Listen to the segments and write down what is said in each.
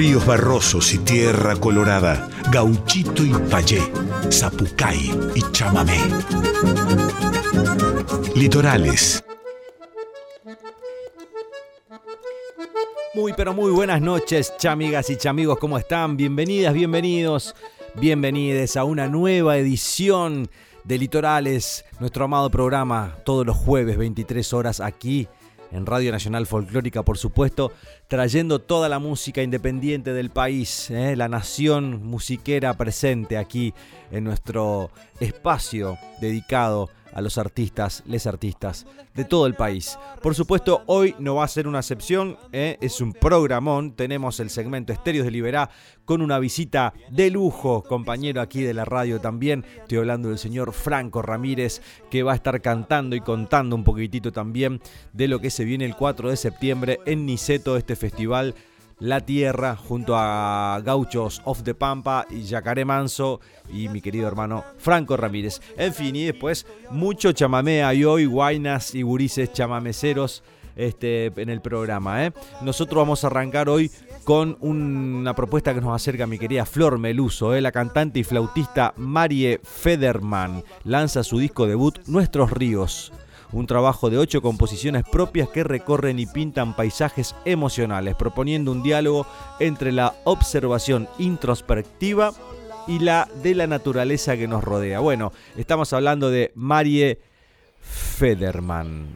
Ríos barrosos y tierra colorada, gauchito y payé, zapucay y chamamé. Litorales. Muy pero muy buenas noches, chamigas y chamigos, ¿cómo están? Bienvenidas, bienvenidos, bienvenides a una nueva edición de Litorales, nuestro amado programa, todos los jueves, 23 horas aquí en Radio Nacional Folclórica, por supuesto, trayendo toda la música independiente del país, ¿eh? la nación musiquera presente aquí en nuestro espacio dedicado a los artistas, les artistas de todo el país. Por supuesto, hoy no va a ser una excepción, ¿eh? es un programón. Tenemos el segmento Estéreos de Liberá con una visita de lujo, compañero aquí de la radio también. Estoy hablando del señor Franco Ramírez, que va a estar cantando y contando un poquitito también de lo que se viene el 4 de septiembre en Niceto, este festival la Tierra junto a Gauchos of the Pampa y Yacaré Manso y mi querido hermano Franco Ramírez. En fin, y después mucho chamamé hay hoy, guainas y gurises chamameceros este, en el programa. ¿eh? Nosotros vamos a arrancar hoy con una propuesta que nos acerca mi querida Flor Meluso, ¿eh? la cantante y flautista Marie Federman. Lanza su disco debut Nuestros Ríos un trabajo de ocho composiciones propias que recorren y pintan paisajes emocionales, proponiendo un diálogo entre la observación introspectiva y la de la naturaleza que nos rodea. Bueno, estamos hablando de Marie Federman.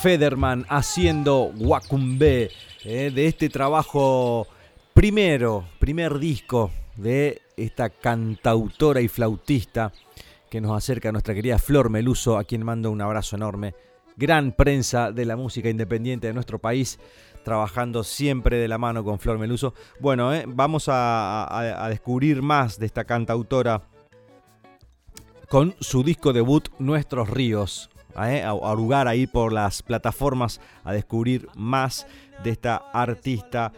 Federman haciendo Wakumbe, eh, de este trabajo primero, primer disco de esta cantautora y flautista que nos acerca nuestra querida Flor Meluso, a quien mando un abrazo enorme. Gran prensa de la música independiente de nuestro país, trabajando siempre de la mano con Flor Meluso. Bueno, eh, vamos a, descubrir más de esta cantautora con su disco debut Nuestros Ríos. Eh, a, a ahí por las plataformas a descubrir más de esta artista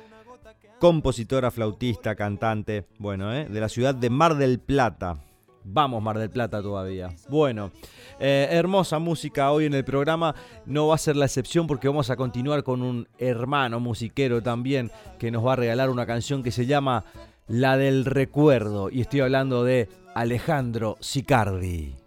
compositora, flautista, cantante, bueno, ¿eh? de la ciudad de Mar del Plata. Vamos, Mar del Plata todavía. Bueno, eh, hermosa música hoy en el programa. No va a ser la excepción porque vamos a continuar con un hermano musiquero también que nos va a regalar una canción que se llama La del Recuerdo. Y estoy hablando de Alejandro Sicardi.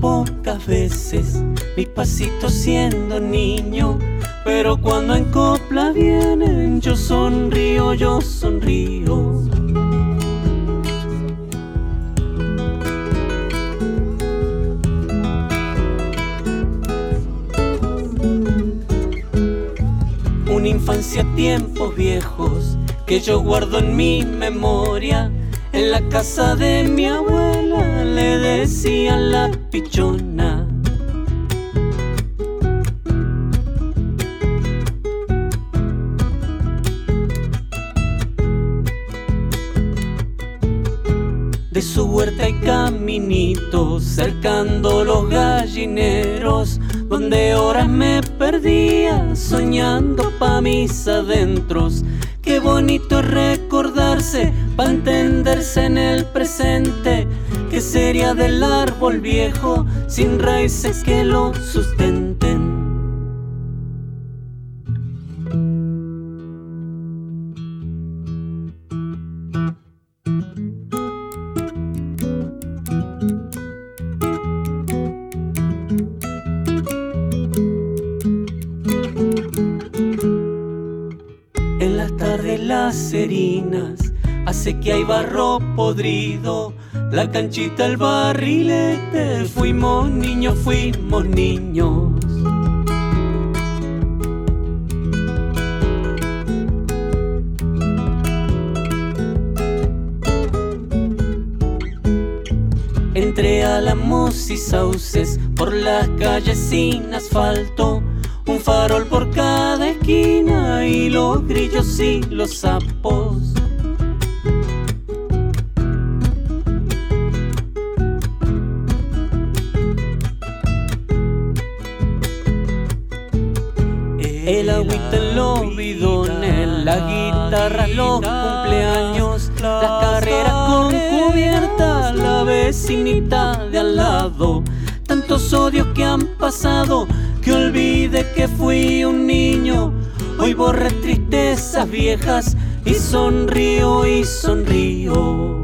Pocas veces mis pasitos siendo niño, pero cuando en copla vienen yo sonrío, yo sonrío. Una infancia, tiempos viejos que yo guardo en mi memoria en la casa de mi le decían la pichona. De su huerta hay caminitos cercando los gallineros, donde horas me perdía soñando pa' mis adentros. Qué bonito recordarse para entenderse en el presente. ¿Qué sería del árbol viejo sin raíces que lo sustenten? En las tardes las serinas hace que hay barro podrido. La canchita, el barrilete, fuimos niños, fuimos niños. Entre álamos y sauces, por las calles sin asfalto, un farol por cada esquina y los grillos y los sapos. Que han pasado, que olvide que fui un niño. Hoy borré tristezas viejas y sonrío y sonrío.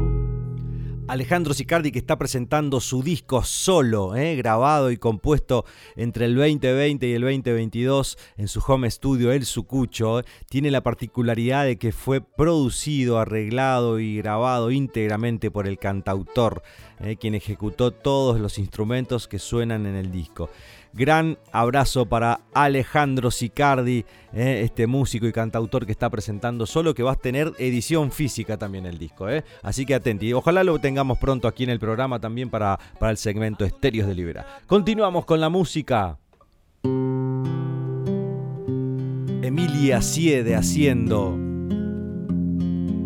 Alejandro Sicardi que está presentando su disco solo, eh, grabado y compuesto entre el 2020 y el 2022 en su home studio El Sucucho. Eh, tiene la particularidad de que fue producido, arreglado y grabado íntegramente por el cantautor, eh, quien ejecutó todos los instrumentos que suenan en el disco. Gran abrazo para Alejandro Sicardi, eh, este músico y cantautor que está presentando solo, que va a tener edición física también el disco. Eh. Así que atenti. Ojalá lo tengamos pronto aquí en el programa también para, para el segmento Estéreos de Libera. Continuamos con la música. Emilia Siede haciendo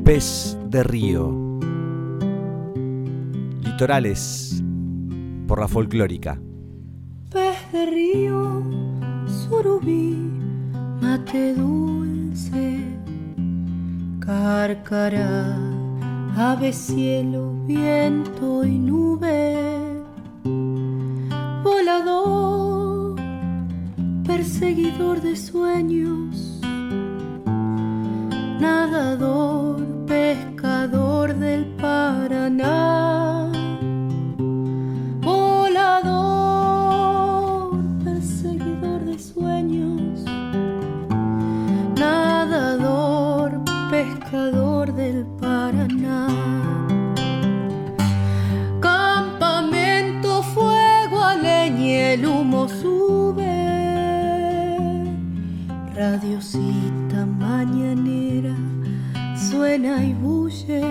Pez de Río. Litorales por la folclórica río, surubí, mate dulce, cárcara, ave cielo, viento y nube, volador, perseguidor de sueños, nadador, pescador del Paraná rosita mañanera suena y bulle.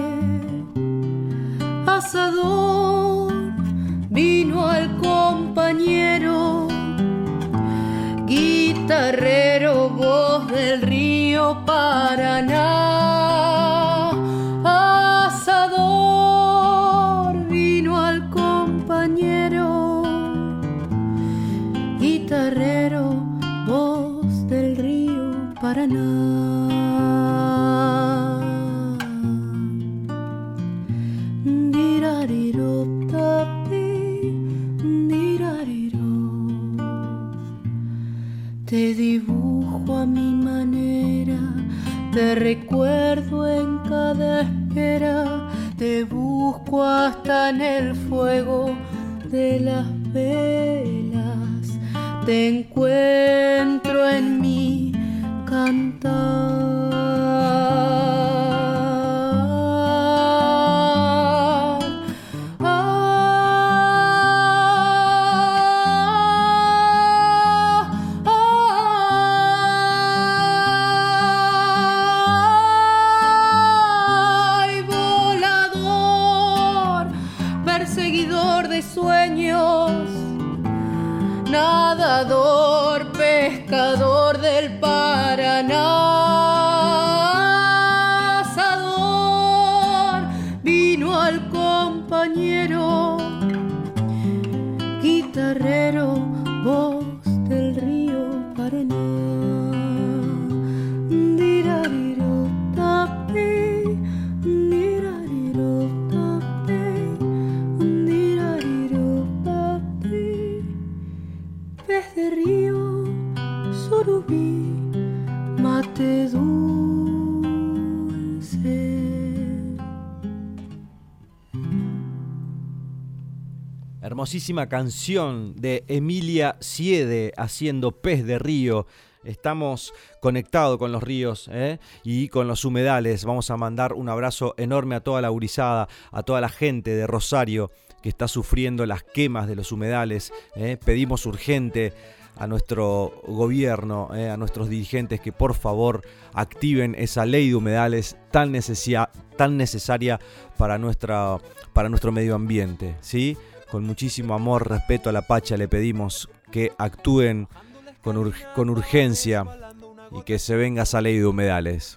Asador vino al compañero, guitarrero, voz del río Paraná. Paraná. Canción de Emilia Siede haciendo Pez de Río. Estamos conectados con los ríos ¿eh? y con los humedales. Vamos a mandar un abrazo enorme a toda la gurizada, a toda la gente de Rosario que está sufriendo las quemas de los humedales. ¿eh? Pedimos urgente a nuestro gobierno, ¿eh? a nuestros dirigentes que por favor activen esa ley de humedales tan, necesia- tan necesaria para, nuestra, para nuestro medio ambiente. ¿sí? Con muchísimo amor, respeto a la Pacha le pedimos que actúen con, con urgencia y que se venga esa ley de humedales.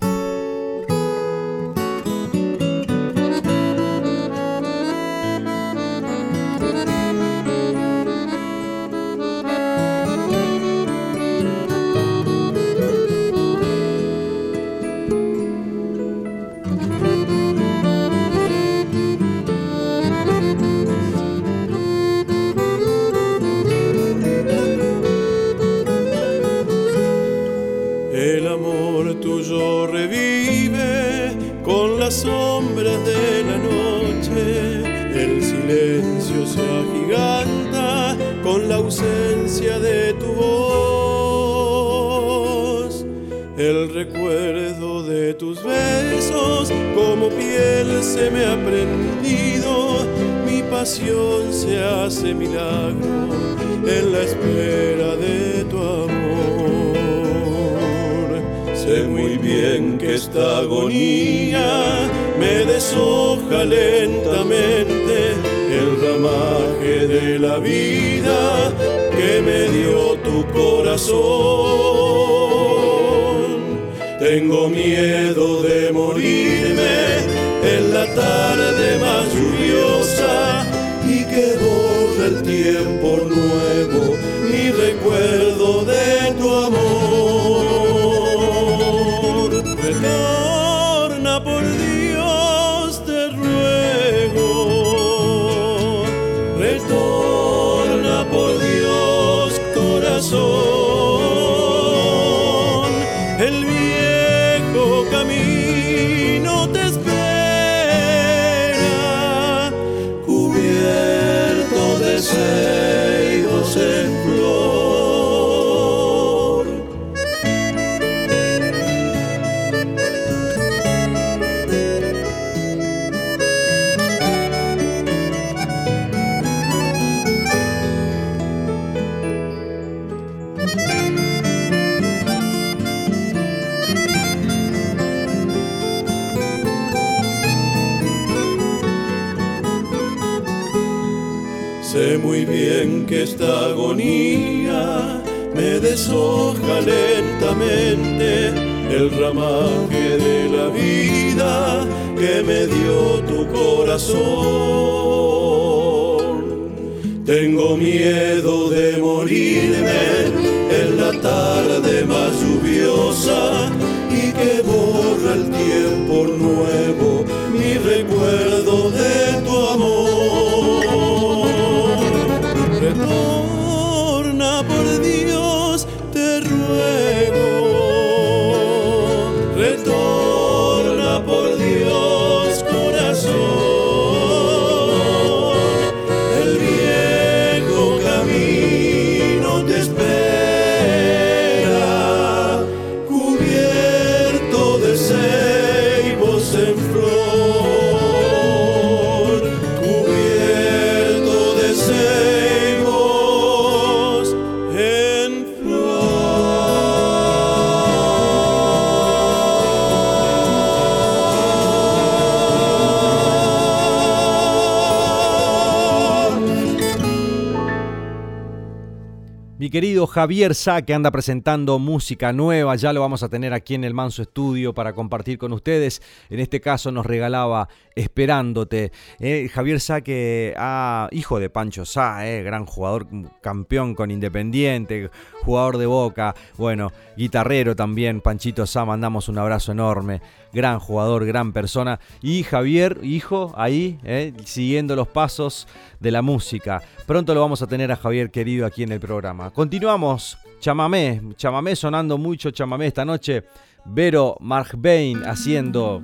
Javier Sá, que anda presentando música nueva, ya lo vamos a tener aquí en el Manso Estudio para compartir con ustedes. En este caso nos regalaba Esperándote. Eh, Javier Sá, que ah, hijo de Pancho Sá, eh, gran jugador, campeón con Independiente, jugador de Boca, bueno, guitarrero también, Panchito Sá, mandamos un abrazo enorme. Gran jugador, gran persona. Y Javier, hijo, ahí, eh, siguiendo los pasos de la música. Pronto lo vamos a tener a Javier querido aquí en el programa. Continuamos, chamamé, chamamé sonando mucho, chamamé esta noche. Vero Markbain haciendo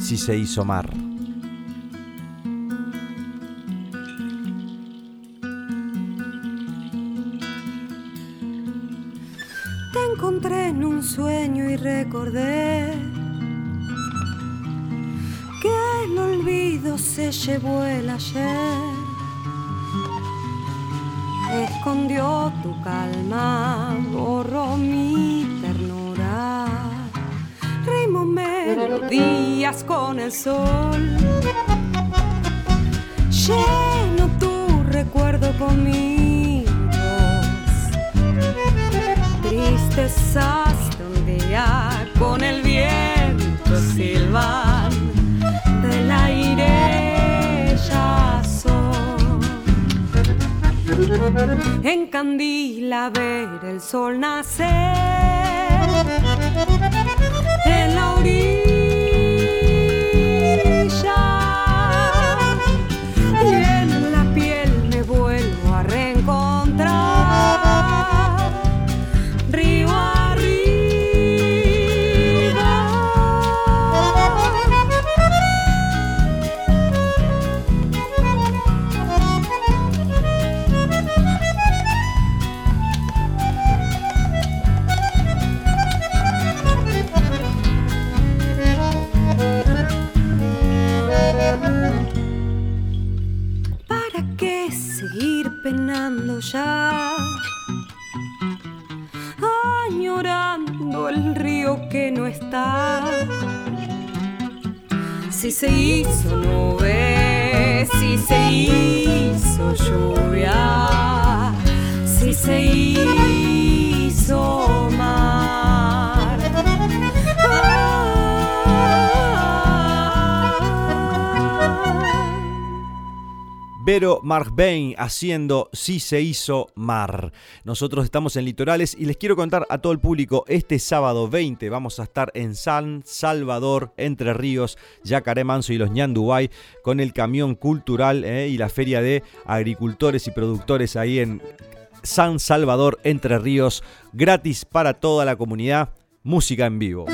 Si se hizo mar. Te encontré en un sueño y recordé que el olvido se llevó el ayer. Escondió tu calma, borró mi ternura. Ritmo melodías con el sol. Lleno tu recuerdo conmigo tristezas de Encandila ver el sol nacer. En la orilla Añorando el río que no está. Si se hizo nube, si se hizo lluvia, si se hizo Vero Markbain haciendo Si se hizo mar. Nosotros estamos en Litorales y les quiero contar a todo el público, este sábado 20 vamos a estar en San Salvador, Entre Ríos, Yacaré Manso y los Ñandubay con el camión cultural eh, y la feria de agricultores y productores ahí en San Salvador, Entre Ríos, gratis para toda la comunidad, música en vivo.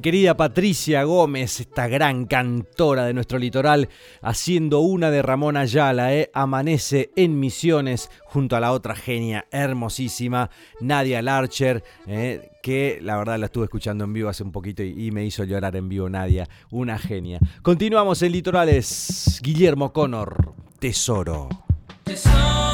Querida Patricia Gómez, esta gran cantora de nuestro litoral, haciendo una de Ramón Ayala, ¿eh? Amanece en Misiones, junto a la otra genia hermosísima, Nadia Larcher, ¿eh? que la verdad la estuve escuchando en vivo hace un poquito y, y, me hizo llorar en vivo Nadia, una genia. Continuamos en Litorales, Guillermo Connor, Tesoro. Tesoro.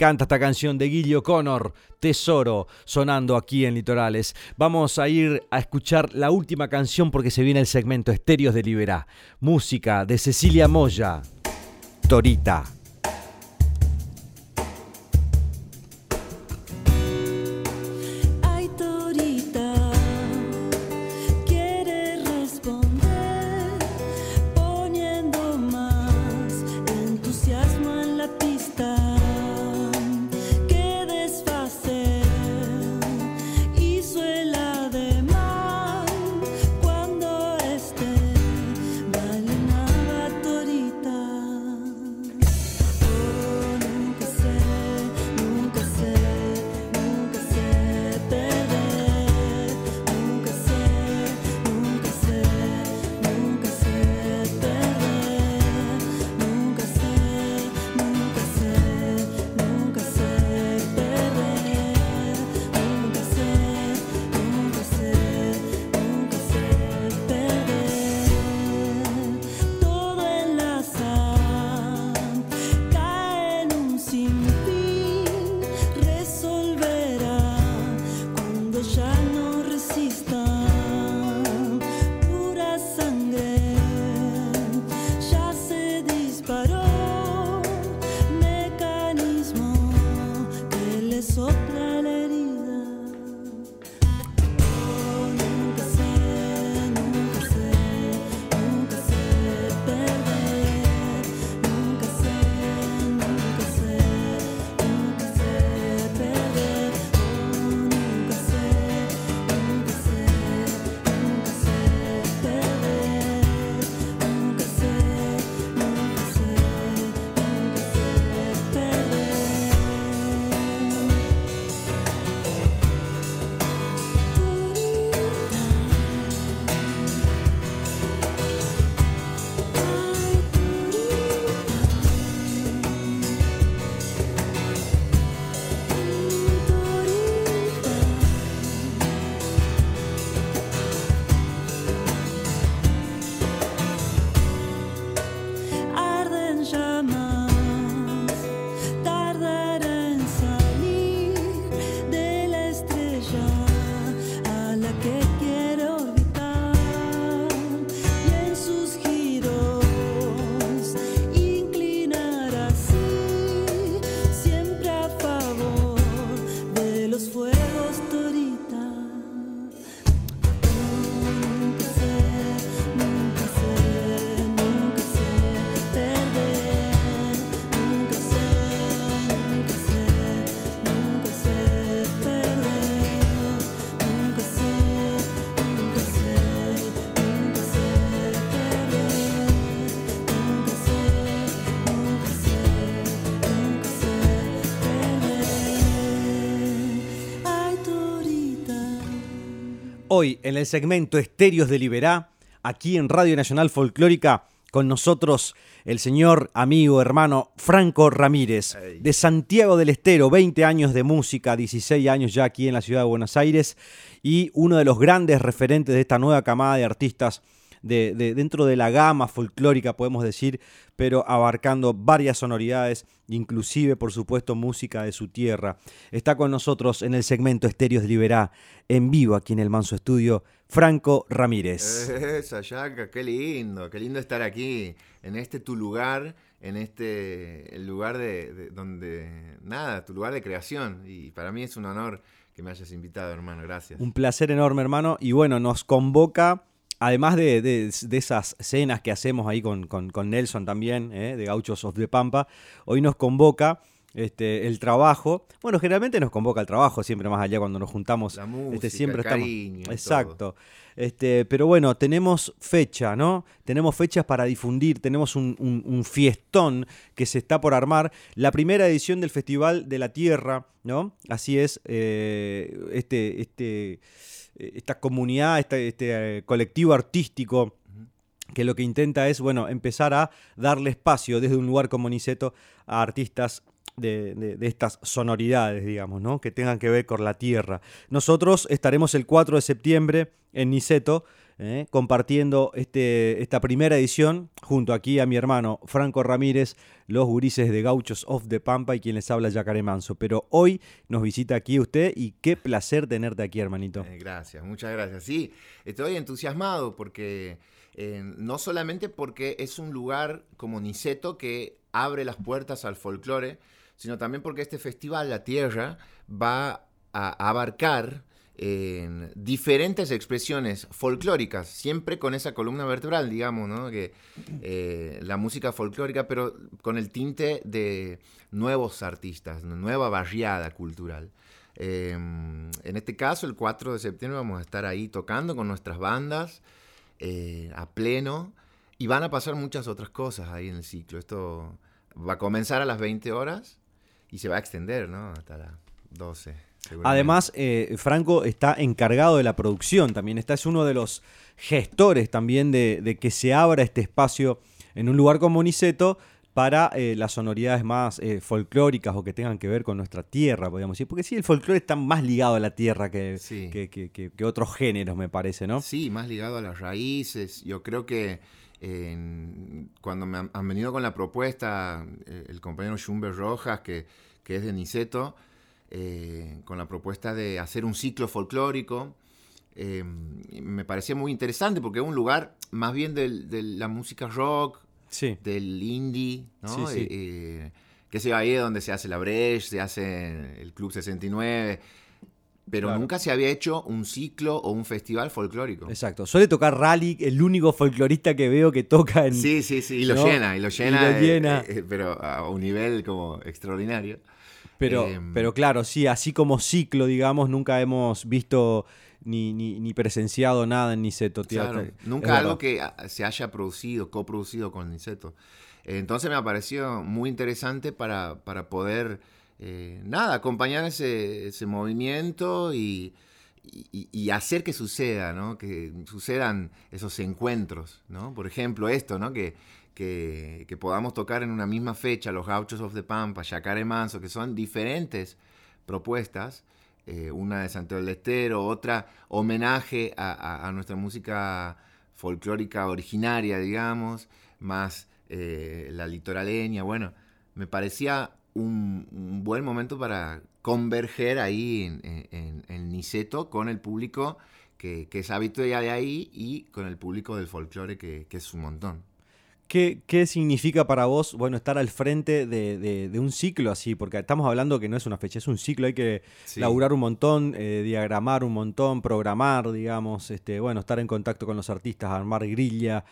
Encanta esta canción de Guillo Connor, Tesoro, sonando aquí en Litorales. Vamos a ir a escuchar la última canción porque se viene el segmento Estéreos de Liberá. Música de Cecilia Moya, Torita. Hoy en el segmento Estéreos de Liberá, aquí en Radio Nacional Folclórica, con nosotros el señor amigo hermano Franco Ramírez, de Santiago del Estero, 20 años de música, 16 años ya aquí en la ciudad de Buenos Aires y uno de los grandes referentes de esta nueva camada de artistas de, dentro de la gama folclórica, podemos decir, pero abarcando varias sonoridades, inclusive, por supuesto, música de su tierra. Está con nosotros en el segmento Estéreos de Liberá, en vivo aquí en el Manso Estudio, Franco Ramírez. Esa, qué lindo, qué lindo estar aquí, en este tu lugar, en este el lugar de, donde, nada, tu lugar de creación. Y para mí es un honor que me hayas invitado, hermano, gracias. Un placer enorme, hermano. Y bueno, nos convoca además de, esas cenas que hacemos ahí con, Nelson también, ¿eh? de Gauchos of the Pampa, hoy nos convoca este, el trabajo. Bueno, generalmente nos convoca el trabajo, siempre más allá cuando nos juntamos. La música, este, siempre el cariño Exacto. Este, pero bueno, tenemos fecha, ¿no? Tenemos fechas para difundir, tenemos un, fiestón que se está por armar. La primera edición del Festival de la Tierra, ¿no? Así es, eh, este, este esta comunidad, este, este colectivo artístico que lo que intenta es, bueno, empezar a darle espacio desde un lugar como Niceto a artistas de, estas sonoridades, digamos, ¿no? Que tengan que ver con la tierra. Nosotros estaremos el 4 de septiembre en Niceto, eh, compartiendo este, esta primera edición junto aquí a mi hermano Franco Ramírez, los gurises de Gauchos of the Pampa y quien les habla Yacaré Manso. Pero hoy nos visita aquí usted y qué placer tenerte aquí, hermanito. Eh, gracias, muchas gracias. Sí, estoy entusiasmado porque eh, no solamente porque es un lugar como Niceto que abre las puertas al folclore, sino también porque este festival, La Tierra, va a abarcar en diferentes expresiones folclóricas, siempre con esa columna vertebral, digamos, ¿no? que eh, la música folclórica, pero con el tinte de nuevos artistas, nueva barriada cultural. Em, en este caso, el 4 de septiembre vamos a estar ahí tocando con nuestras bandas eh, a pleno y van a pasar muchas otras cosas ahí en el ciclo. Esto va a comenzar a las 20 horas y se va a extender ¿no? hasta las 12. Además, eh, Franco está encargado de la producción también. Está es uno de los gestores también de, que se abra este espacio en un lugar como Niceto para eh, las sonoridades más eh, folclóricas o que tengan que ver con nuestra tierra, podríamos decir. Porque sí, el folclore está más ligado a la tierra que, que, otros géneros, me parece, ¿no? Sí, más ligado a las raíces. Yo creo que cuando me han, venido con la propuesta, el compañero Schumber Rojas, que, que es de Niceto, eh, con la propuesta de hacer un ciclo folclórico. Eh, me parecía muy interesante porque es un lugar más bien de, la música rock, del indie, ¿no? Eh, que se ahí donde se hace la Breche, se hace el Club 69 pero nunca se había hecho un ciclo o un festival folclórico. Exacto. Suele tocar Rally, el único folclorista que veo que toca en. Sí, sí, sí, y lo llena, y lo llena. llena. pero a un nivel como extraordinario. Pero, em, pero claro, sí, así como ciclo, digamos, nunca hemos visto ni, ni, presenciado nada en Niceto. Claro, nunca algo que se haya producido, coproducido con Niceto. Entonces me pareció muy interesante para, para poder, eh, nada, acompañar ese, ese movimiento y, y, hacer que suceda, ¿no? Que sucedan esos encuentros, ¿no? Por ejemplo, esto, ¿no? Que que, podamos tocar en una misma fecha los Gauchos of the Pampa, Yacare Manso, que son diferentes propuestas, eh, una de Santiago del Estero, otra homenaje a, nuestra música folclórica originaria, digamos, más eh, la litoraleña. Bueno, me parecía un, buen momento para converger ahí en, en, Niceto con el público que, es habitual de ahí y con el público del folclore que es un montón. ¿Qué, significa para vos, bueno, estar al frente de, un ciclo así? Porque estamos hablando que no es una fecha, es un ciclo, hay que laburar un montón, eh, diagramar un montón, programar, digamos, este, bueno, estar en contacto con los artistas, armar grilla.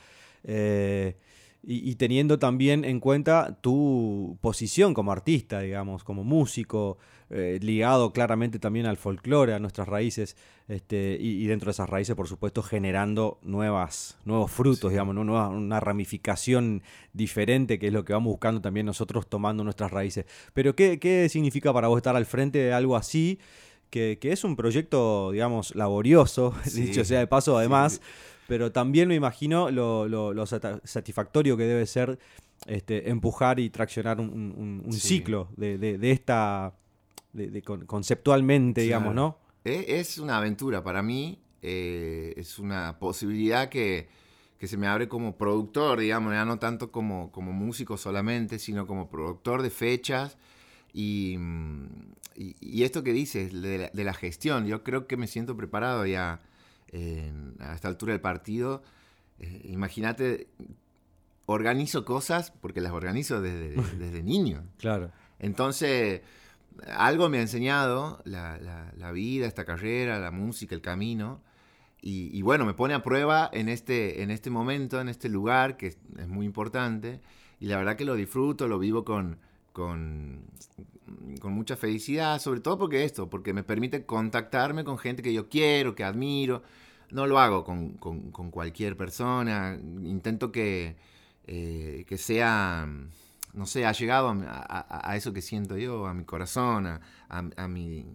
Eh, y, teniendo también en cuenta tu posición como artista, digamos, como músico, eh, ligado claramente también al folclore, a nuestras raíces, este, y, dentro de esas raíces, por supuesto, generando nuevas, nuevos frutos, digamos, una ramificación diferente, que es lo que vamos buscando también nosotros tomando nuestras raíces. Pero, ¿qué, significa para vos estar al frente de algo así? Que, es un proyecto, digamos, laborioso, dicho sea de paso, además pero también me imagino lo, satisfactorio que debe ser este, empujar y traccionar un, ciclo de, esta, conceptualmente, digamos, ¿no? E, es una aventura para mí, eh, es una posibilidad que, se me abre como productor, digamos, ya no tanto como, como músico solamente, sino como productor de fechas. Y, esto que dices de la, gestión, yo creo que me siento preparado ya a esta altura del partido, eh, imagínate, organizo cosas porque las organizo desde, desde niño. Claro. Entonces, algo me ha enseñado la, vida, esta carrera, la música, el camino. Y, bueno, me pone a prueba en este, en este momento, en este lugar, que es, muy importante. Y la verdad que lo disfruto, lo vivo con, con, con mucha felicidad, sobre todo porque esto, porque me permite contactarme con gente que yo quiero, que admiro. No lo hago con, cualquier persona, intento que, eh, que sea, no sé, ha llegado a, eso que siento yo, a mi corazón, a, mi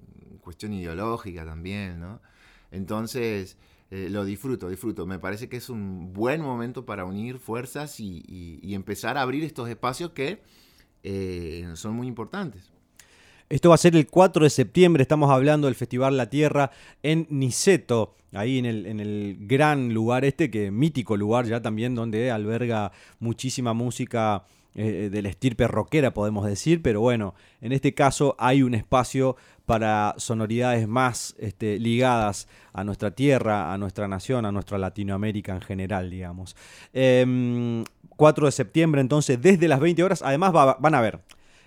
cuestión ideológica también, ¿no? Entonces, eh, lo disfruto, disfruto. Me parece que es un buen momento para unir fuerzas y, empezar a abrir estos espacios que eh, son muy importantes. Esto va a ser el 4 de septiembre, estamos hablando del Festival La Tierra en Niceto, ahí en el, en el gran lugar este, que mítico lugar ya también, donde alberga muchísima música eh, de la estirpe rockera, podemos decir, pero bueno, en este caso hay un espacio para sonoridades más este, ligadas a nuestra tierra, a nuestra nación, a nuestra Latinoamérica en general, digamos. 4 em, de septiembre, entonces, desde las 20 horas, además van a ver.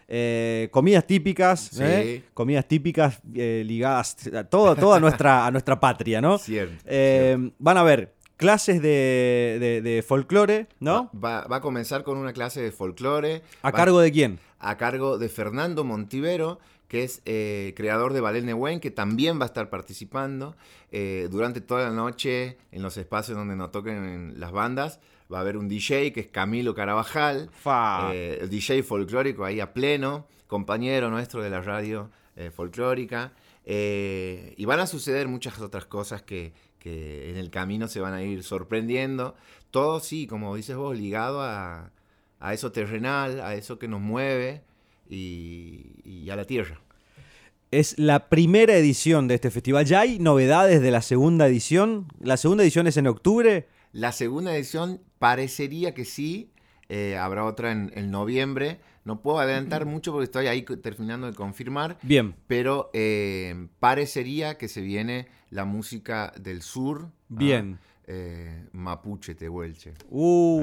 Eh, comidas típicas, ¿eh? comidas típicas ligadas a toda nuestra, a nuestra patria, ¿no? Em, van a ver clases de, de, folclore, ¿no? Va, a comenzar con una clase de folclore. ¿A cargo de quién? A cargo de Fernando Montivero, que es eh, creador de Ballet Nehuen, que también va a estar participando eh, durante toda la noche en los espacios donde nos toquen las bandas. Va a haber un DJ que es Camilo Carabajal, eh, DJ folclórico ahí a pleno, compañero nuestro de la radio folclórica. y van a suceder muchas otras cosas que, en el camino se van a ir sorprendiendo. Todo sí, como dices vos, ligado a, eso terrenal, a eso que nos mueve y, a la tierra. Es la primera edición de este festival. ¿Ya hay novedades de la segunda edición? ¿La segunda edición es en octubre? La segunda edición parecería que sí. Eh, habrá otra en, noviembre. No puedo adelantar mucho porque estoy ahí terminando de confirmar. Bien. Pero eh, parecería que se viene la música del sur. Bien. Eh, Mapuche, Tehuelche. Uh,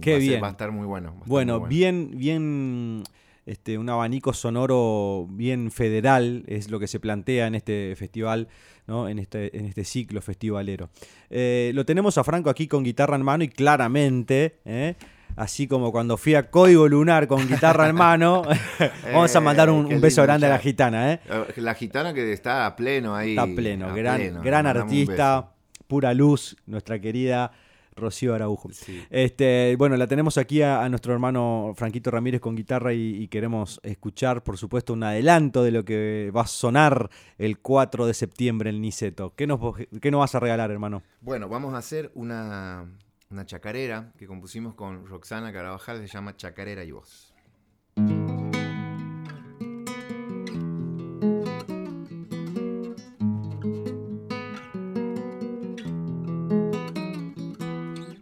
qué bien. va a estar muy bueno. Bueno, bien, bien, este, un abanico sonoro bien federal es lo que se plantea en este festival, ¿no? en, este, en este ciclo festivalero. Eh, lo tenemos a Franco aquí con guitarra en mano y claramente, ¿eh? Así como cuando fui a Código Lunar con guitarra en mano. Vamos a mandar un, eh, beso grande a la gitana. ¿eh? La gitana que está a pleno ahí. Está a pleno, gran, gran artista, pura luz, nuestra querida Rocío Araujo. Este, bueno, la tenemos aquí a, nuestro hermano Franquito Ramírez con guitarra y, queremos escuchar, por supuesto, un adelanto de lo que va a sonar el 4 de septiembre en Niceto. ¿Qué nos, qué nos vas a regalar, hermano? Bueno, vamos a hacer una, una chacarera que compusimos con Roxana Carabajal, se llama Chacarera y Voz.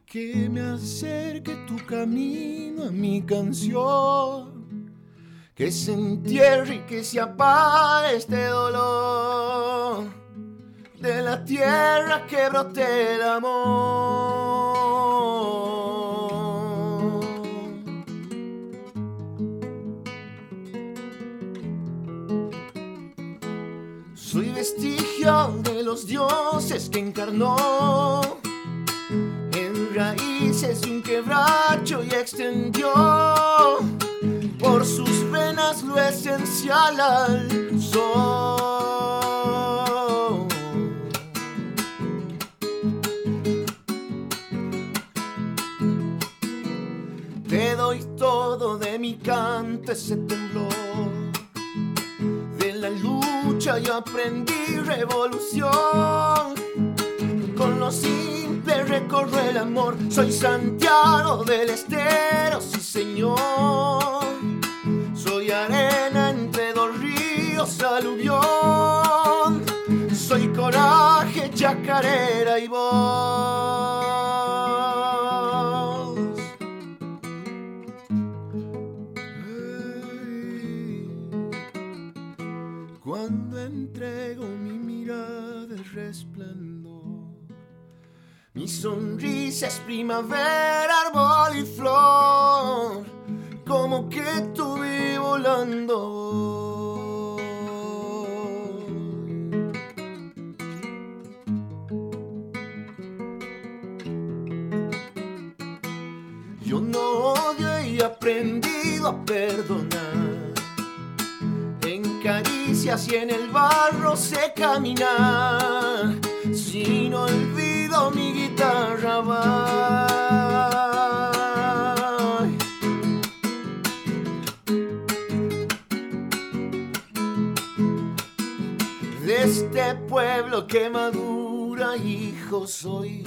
Que me acerque tu camino a mi canción, que se entierre y que se apague este dolor de la tierra que brote el amor. De los dioses que encarnó en raíces de un quebracho y extendió por sus venas lo esencial al sol. Te doy todo de mi canto ese lucha y aprendí revolución. Con lo simple recorro el amor. Soy Santiago del Estero, sí señor. Soy arena entre dos ríos, aluvión. Soy coraje, chacarera y voz. Sonrisa es primavera, árbol y flor, como que vi volando. Yo no odio y he aprendido a perdonar. En caricias y en el barro sé caminar sin olvido mi De este pueblo que madura, hijo soy.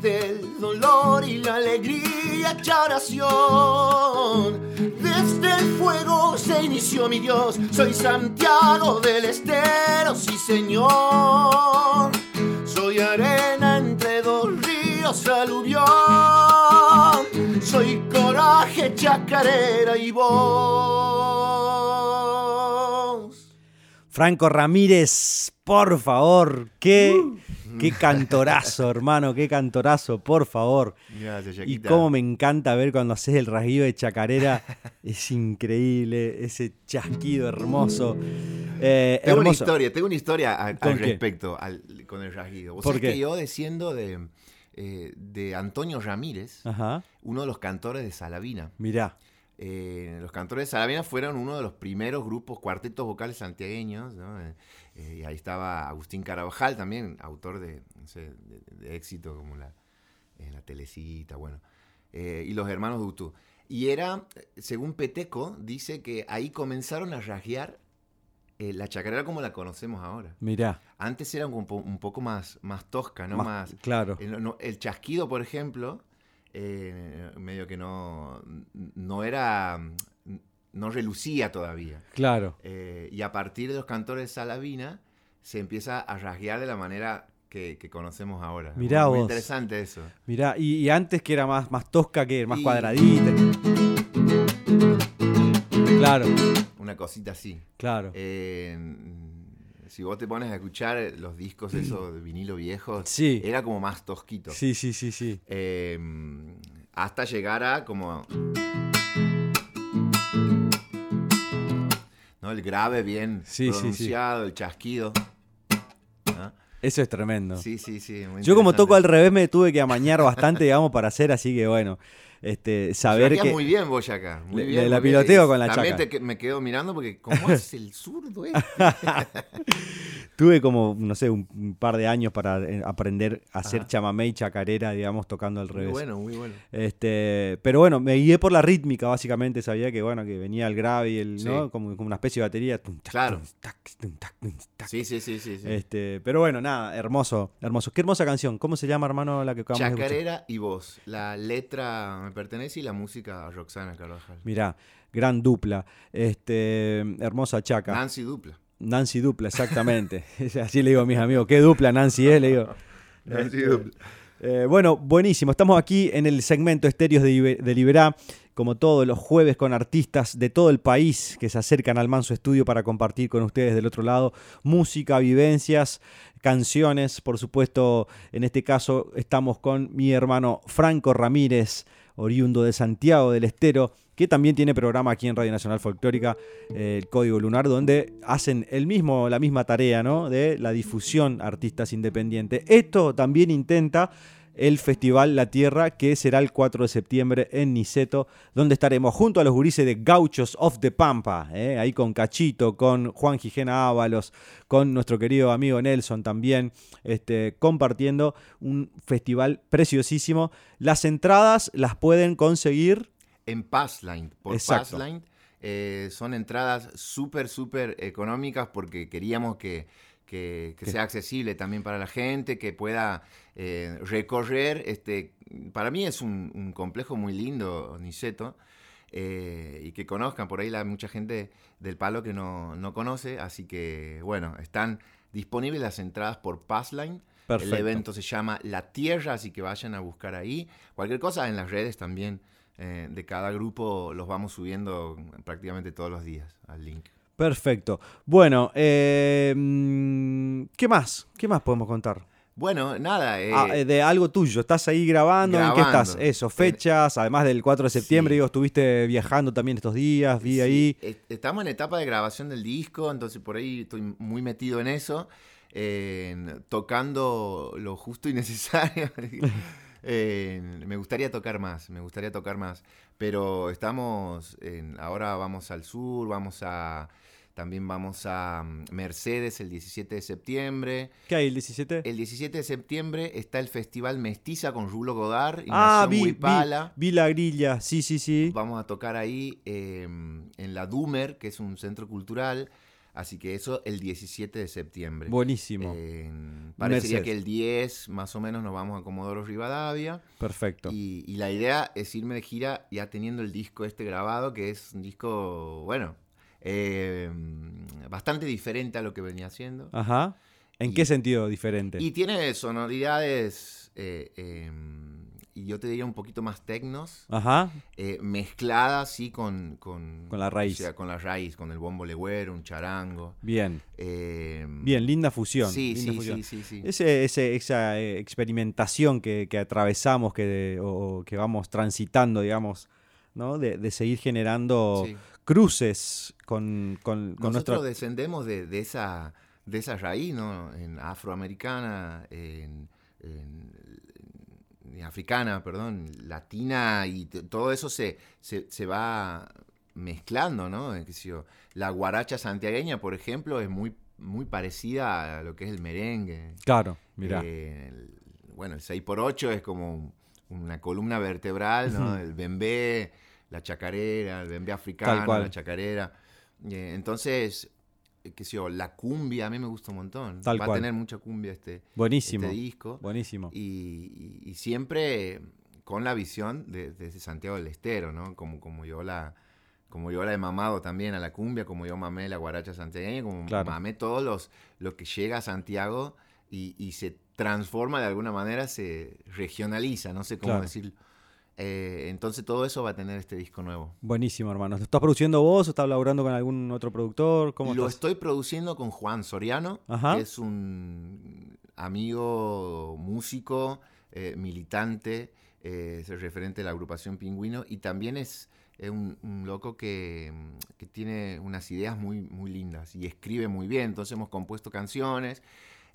del dolor y la alegría hecha oración. Desde el fuego se inició mi Dios, soy Santiago del Estero, sí señor. Chacarera y voz. Franco Ramírez, por favor, qué, qué cantorazo, hermano, qué cantorazo, por favor. Gracias, Y cómo me encanta ver cuando haces el rasguido de chacarera, es increíble, ese chasquido hermoso. Eh, Tengo una historia, tengo una historia a- ¿Con al qué? respecto al- con el rasguido. Vos ¿Por sabés qué? que yo desciendo de, eh, de Antonio Ramírez, Ajá, uno de los cantores de Salavina. mirá, Eh, los cantores de Salavina fueron uno de los primeros grupos, cuartetos vocales santiagueños. ¿no? Eh, y ahí estaba Agustín Carabajal también, autor de, no sé, de- de éxito como la, la Telecita, bueno. Y los hermanos Dutu. Y era, según Peteco, dice que ahí comenzaron a rasguear eh, la chacarera como la conocemos ahora. mirá. Antes era un, po- un poco más, más tosca, ¿no? Más- Más, claro. el, no- el chasquido, por ejemplo, eh, medio que no, no era, no relucía todavía. Claro. Eh, y a partir de los cantores de Salavina se empieza a rasguear de la manera que, que conocemos ahora. Mirá muy, muy vos. interesante eso. Mirá, y, y antes que era más, más tosca, que más Y- cuadradita. Claro, Una cosita así. claro. Eh, si vos te pones a escuchar los discos esos de vinilo viejos, Sí. era como más tosquito. Sí, sí, sí, sí. Eh, hasta llegar a como... ¿no? El grave bien Sí, sí, sí. pronunciado, el chasquido. ¿no? Eso es tremendo. Sí, sí, sí. Yo como toco al revés me tuve que amañar bastante, digamos, para hacer, así que bueno, este, saber que... muy bien vos acá. Muy Le- bien. la piloteo con la También chaca. te me quedo mirando porque ¿cómo es el zurdo este? Tuve como, no sé, un, par de años para eh, aprender a hacer Ajá. chamamé y chacarera, digamos, tocando al Muy revés. bueno, muy bueno. Este, pero bueno, me guié por la rítmica, básicamente. Sabía que bueno, que venía el grave y el, Sí. ¿no? Como, como una especie de batería. Claro. Sí, sí, sí, sí. sí. Este, pero bueno, nada, hermoso, hermoso. Qué hermosa canción. ¿Cómo se llama, hermano, la que acabamos de? Chacarera y voz. La letra pertenece y la música a Roxana Carvajal. Mirá, gran dupla. Este, hermosa chaca. Nancy Dupla. Nancy dupla, exactamente. Así le digo a mis amigos, qué dupla Nancy es, le digo. Nancy Este, Dupla. Eh, bueno, buenísimo. Estamos aquí en el segmento Estéreos de, Ibe- de Liberá, como todos los jueves, con artistas de todo el país que se acercan al Manso Estudio para compartir con ustedes del otro lado música, vivencias, canciones. Por supuesto, en este caso estamos con mi hermano Franco Ramírez, oriundo de Santiago del Estero, que también tiene programa aquí en Radio Nacional Folclórica, eh, el Código Lunar, donde hacen el mismo, la misma tarea ¿no? de la difusión artistas independientes. Esto también intenta el Festival La Tierra, que será el 4 de septiembre en Niceto, donde estaremos junto a los gurises de Gauchos of the Pampa, ¿eh? ahí con Cachito, con Juan Gijena Ábalos, con nuestro querido amigo Nelson también, este, compartiendo un festival preciosísimo. Las entradas las pueden conseguir En Passline. Por Exacto. Passline. eh, son entradas súper, súper económicas porque queríamos que, que- sea accesible también para la gente, que pueda eh, recorrer. Este, para mí es un, un complejo muy lindo, Niceto. eh, y que conozcan, por ahí la mucha gente del palo que no, no conoce, así que bueno, están disponibles las entradas por Passline. Perfecto. El evento se llama La Tierra, así que vayan a buscar ahí. Cualquier cosa en las redes también eh, de cada grupo los vamos subiendo prácticamente todos los días al link. Perfecto. Bueno, eh, mm, ¿qué más? ¿Qué más podemos contar? Bueno, nada. eh, Ah, eh, de algo tuyo. ¿Estás ahí grabando? ¿En qué estás? Eso, fechas, además del 4 de septiembre, Sí. digo, estuviste viajando también estos días, vi sí, ahí. eh, estamos en etapa de grabación del disco, entonces por ahí estoy muy metido en eso, tocando lo justo y necesario. En- me gustaría tocar más, me gustaría tocar más, pero estamos, en- ahora vamos al sur, vamos a, también vamos a mm, Mercedes el 17 de septiembre. ¿Qué hay, el 17? El 17 de septiembre está el Festival Mestiza con Rulo Godard y ah, vi, vi, Huipala. vi la grilla, sí, sí, sí. Vamos a tocar ahí eh, en la Dumer, que es un centro cultural, Así que eso el 17 de septiembre. Buenísimo. Eh, parecería Mercedes. que el 10 más o menos nos vamos a Comodoro Rivadavia. Perfecto. Y, y la idea es irme de gira ya teniendo el disco este grabado, que es un disco, bueno, eh, bastante diferente a lo que venía haciendo. Ajá. ¿En Y- qué sentido diferente? Y tiene sonoridades, eh, eh, y yo te diría un poquito más tecnos, Ajá. eh, mezcladas sí con, con... Con la raíz. O sea, con la raíz, con el bombo legüero, un charango. Bien. eh, Bien, linda fusión. Sí, linda sí, fusión. sí, sí, sí. Ese, ese- esa eh, experimentación que, que atravesamos, que, o que vamos transitando, digamos, ¿no? De, de seguir generando Sí. cruces con, con, con Nosotros nuestra... descendemos de, de esa, de esa raíz, ¿no? En afroamericana, en africana, perdón, latina, y todo eso se, se, se va mezclando, ¿no? Eh, qué sé yo, La guaracha santiagueña, por ejemplo, es muy, muy parecida a lo que es el merengue. Claro, mirá. Eh, el- bueno, el 6x8 es como un- una columna vertebral, ¿no? El bembé, la chacarera, el bembé africano, la chacarera. Eh, entonces, eh, qué sé yo, la cumbia a mí me gusta un montón. Tal Va cual. a tener mucha cumbia este, Buenísimo. este disco. Buenísimo. Y, y- y siempre con la visión de, de Santiago del Estero, ¿no? Como, como yo la como yo la he mamado también a la cumbia, como yo mamé la guaracha santiagueña, como Claro. mamé todos los lo que llega a Santiago y, y se transforma de alguna manera, se regionaliza, no sé cómo Claro. decirlo. Eh, entonces todo eso va a tener este disco nuevo. Buenísimo, hermano. ¿Lo estás produciendo vos o estás laburando con algún otro productor? ¿Cómo Lo estás? estoy produciendo con Juan Soriano, Ajá. que es un amigo músico, eh, militante, eh, es el referente de la agrupación Pingüino y también es, es un, un loco que, que tiene unas ideas muy, muy lindas y escribe muy bien. Entonces hemos compuesto canciones.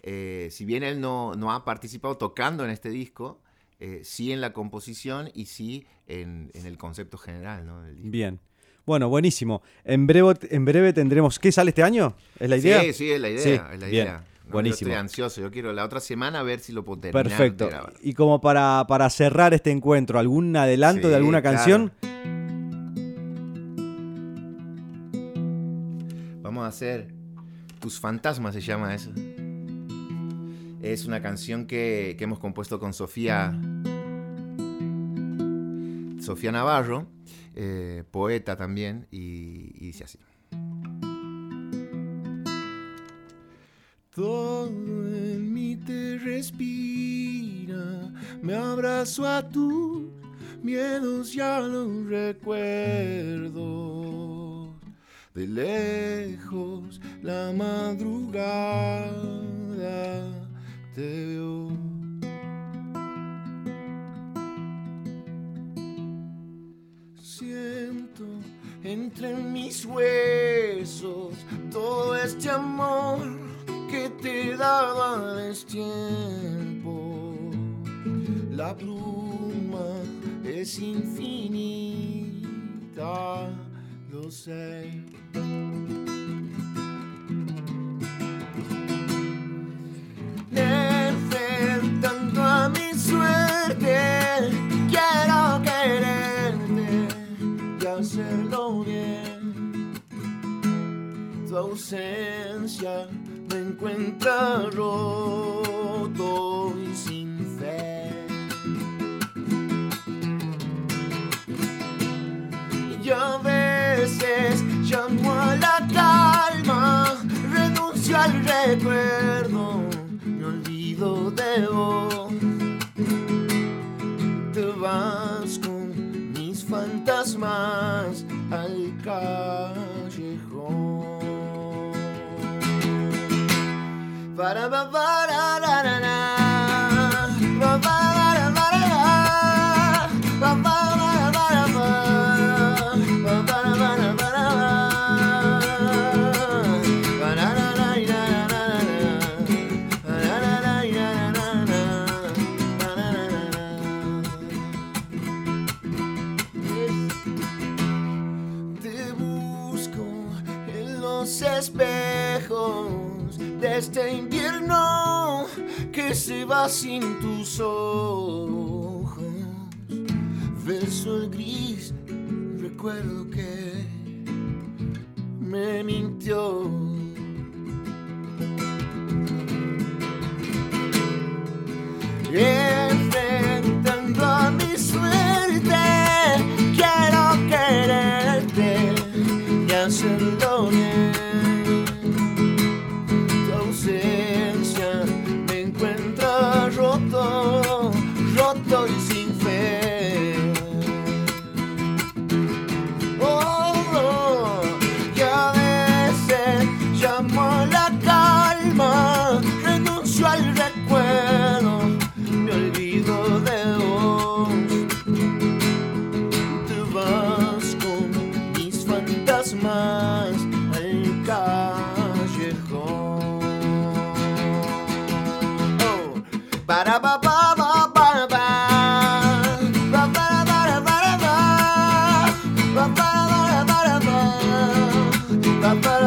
Si bien él no, no ha participado tocando en este disco, eh, sí en la composición y sí en, en el concepto general ¿no? Bien. Bueno, buenísimo. En breve, en breve tendremos... ¿Qué sale este año? ¿Es la idea? Sí, sí, es la idea. Sí, es la bien, idea. No, buenísimo. Yo estoy ansioso. Yo quiero la otra semana ver si lo puedo terminar. Perfecto. Y como para, para cerrar este encuentro, ¿algún adelanto Sí, de alguna claro. canción? Vamos a hacer Tus fantasmas se llama eso. Es una canción que, hemos compuesto con Sofía. Sofía Navarro, eh, poeta también, y, dice así. Todo en mí te respira, me abrazo a tus miedos, ya los recuerdo. De lejos la madrugada Siento entre mis huesos todo este amor que te daba destiempo. La pluma es infinita, lo sé. Enfrentando a mi suerte, quiero quererte y hacerlo bien. Tu ausencia me encuentra roto y sin fe. Y a veces llamo a la calma, renuncio al recuerdo, olvido de vos. Te vas con mis fantasmas al callejón. Para para este invierno que se va sin tus ojos. Verso el gris, recuerdo que me mintió. ba ba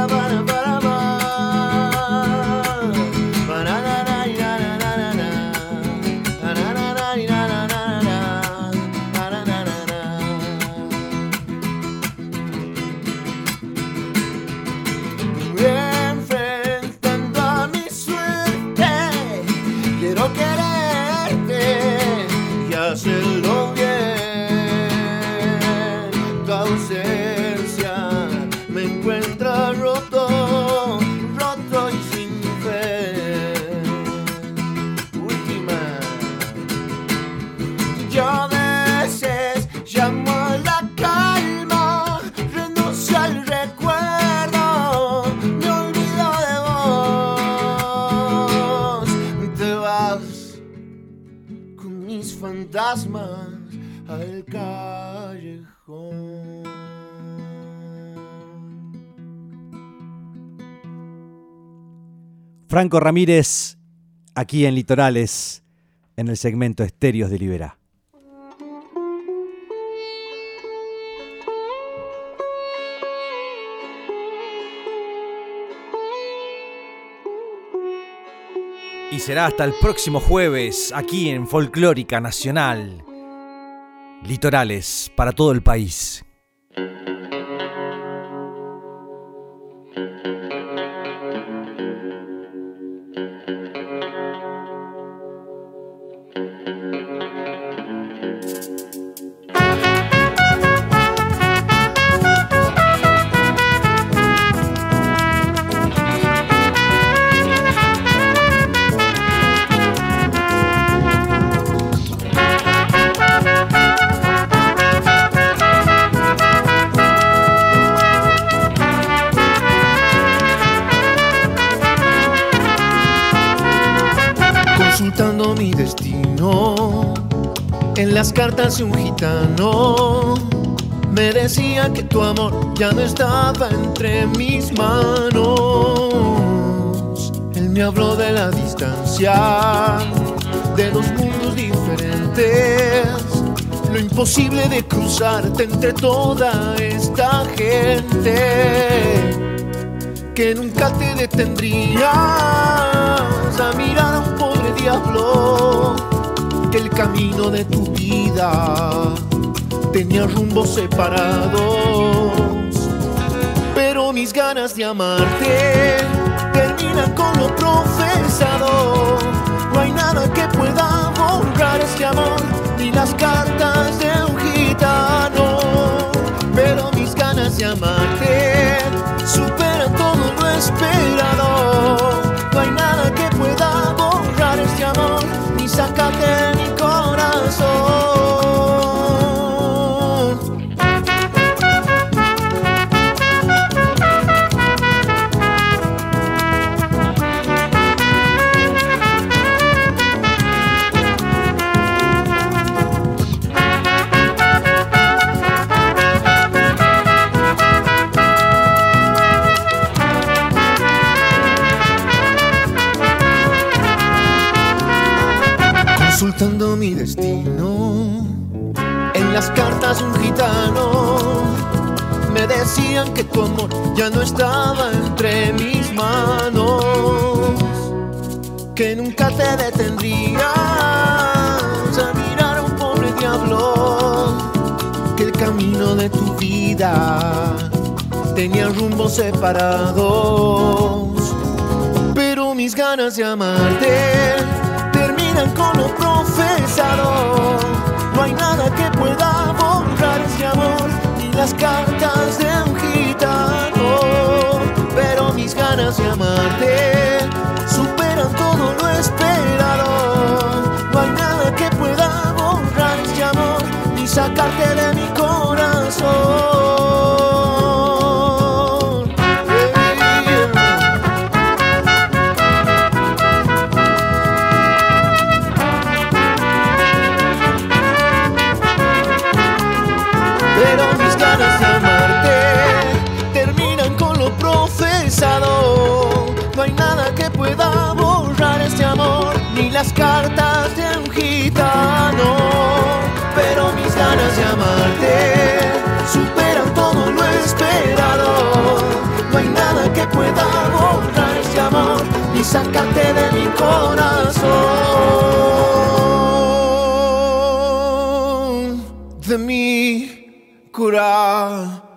Ramírez, aquí en Litorales, en el segmento Estéreos de Liberá. Y será hasta el próximo jueves, aquí en Folclórica Nacional. Litorales para todo el país. Las cartas de un gitano. Me decía que tu amor ya no estaba entre mis manos. Él me habló de la distancia, de dos mundos diferentes. Lo imposible de cruzarte entre toda esta gente que nunca te detendrías a mirar a un pobre diablo que el camino de tu vida tenía rumbos separados pero mis ganas de amarte terminan con lo profesado. No hay nada que pueda borrar este amor ni las cartas de un gitano. Pero mis ganas de amarte superan todo lo esperado. De mi corazón. Consultando mi destino. En las cartas un gitano me decían que tu amor ya no estaba entre mis manos, que nunca te detendrías a mirar a un pobre diablo, que el camino de tu vida tenía rumbos separados, pero mis ganas de amarte terminan con lo profesado. No hay nada que pueda borrar ese amor, ni las cartas de un gitano. Pero mis ganas de amarte superan todo lo esperado. No hay nada que pueda borrar este amor, ni sacarte de mi corazón. pero mis ganas de amarte superan todo lo esperado. No hay nada que pueda borrar este amor, ni sacarte de mi corazón, de mi cura.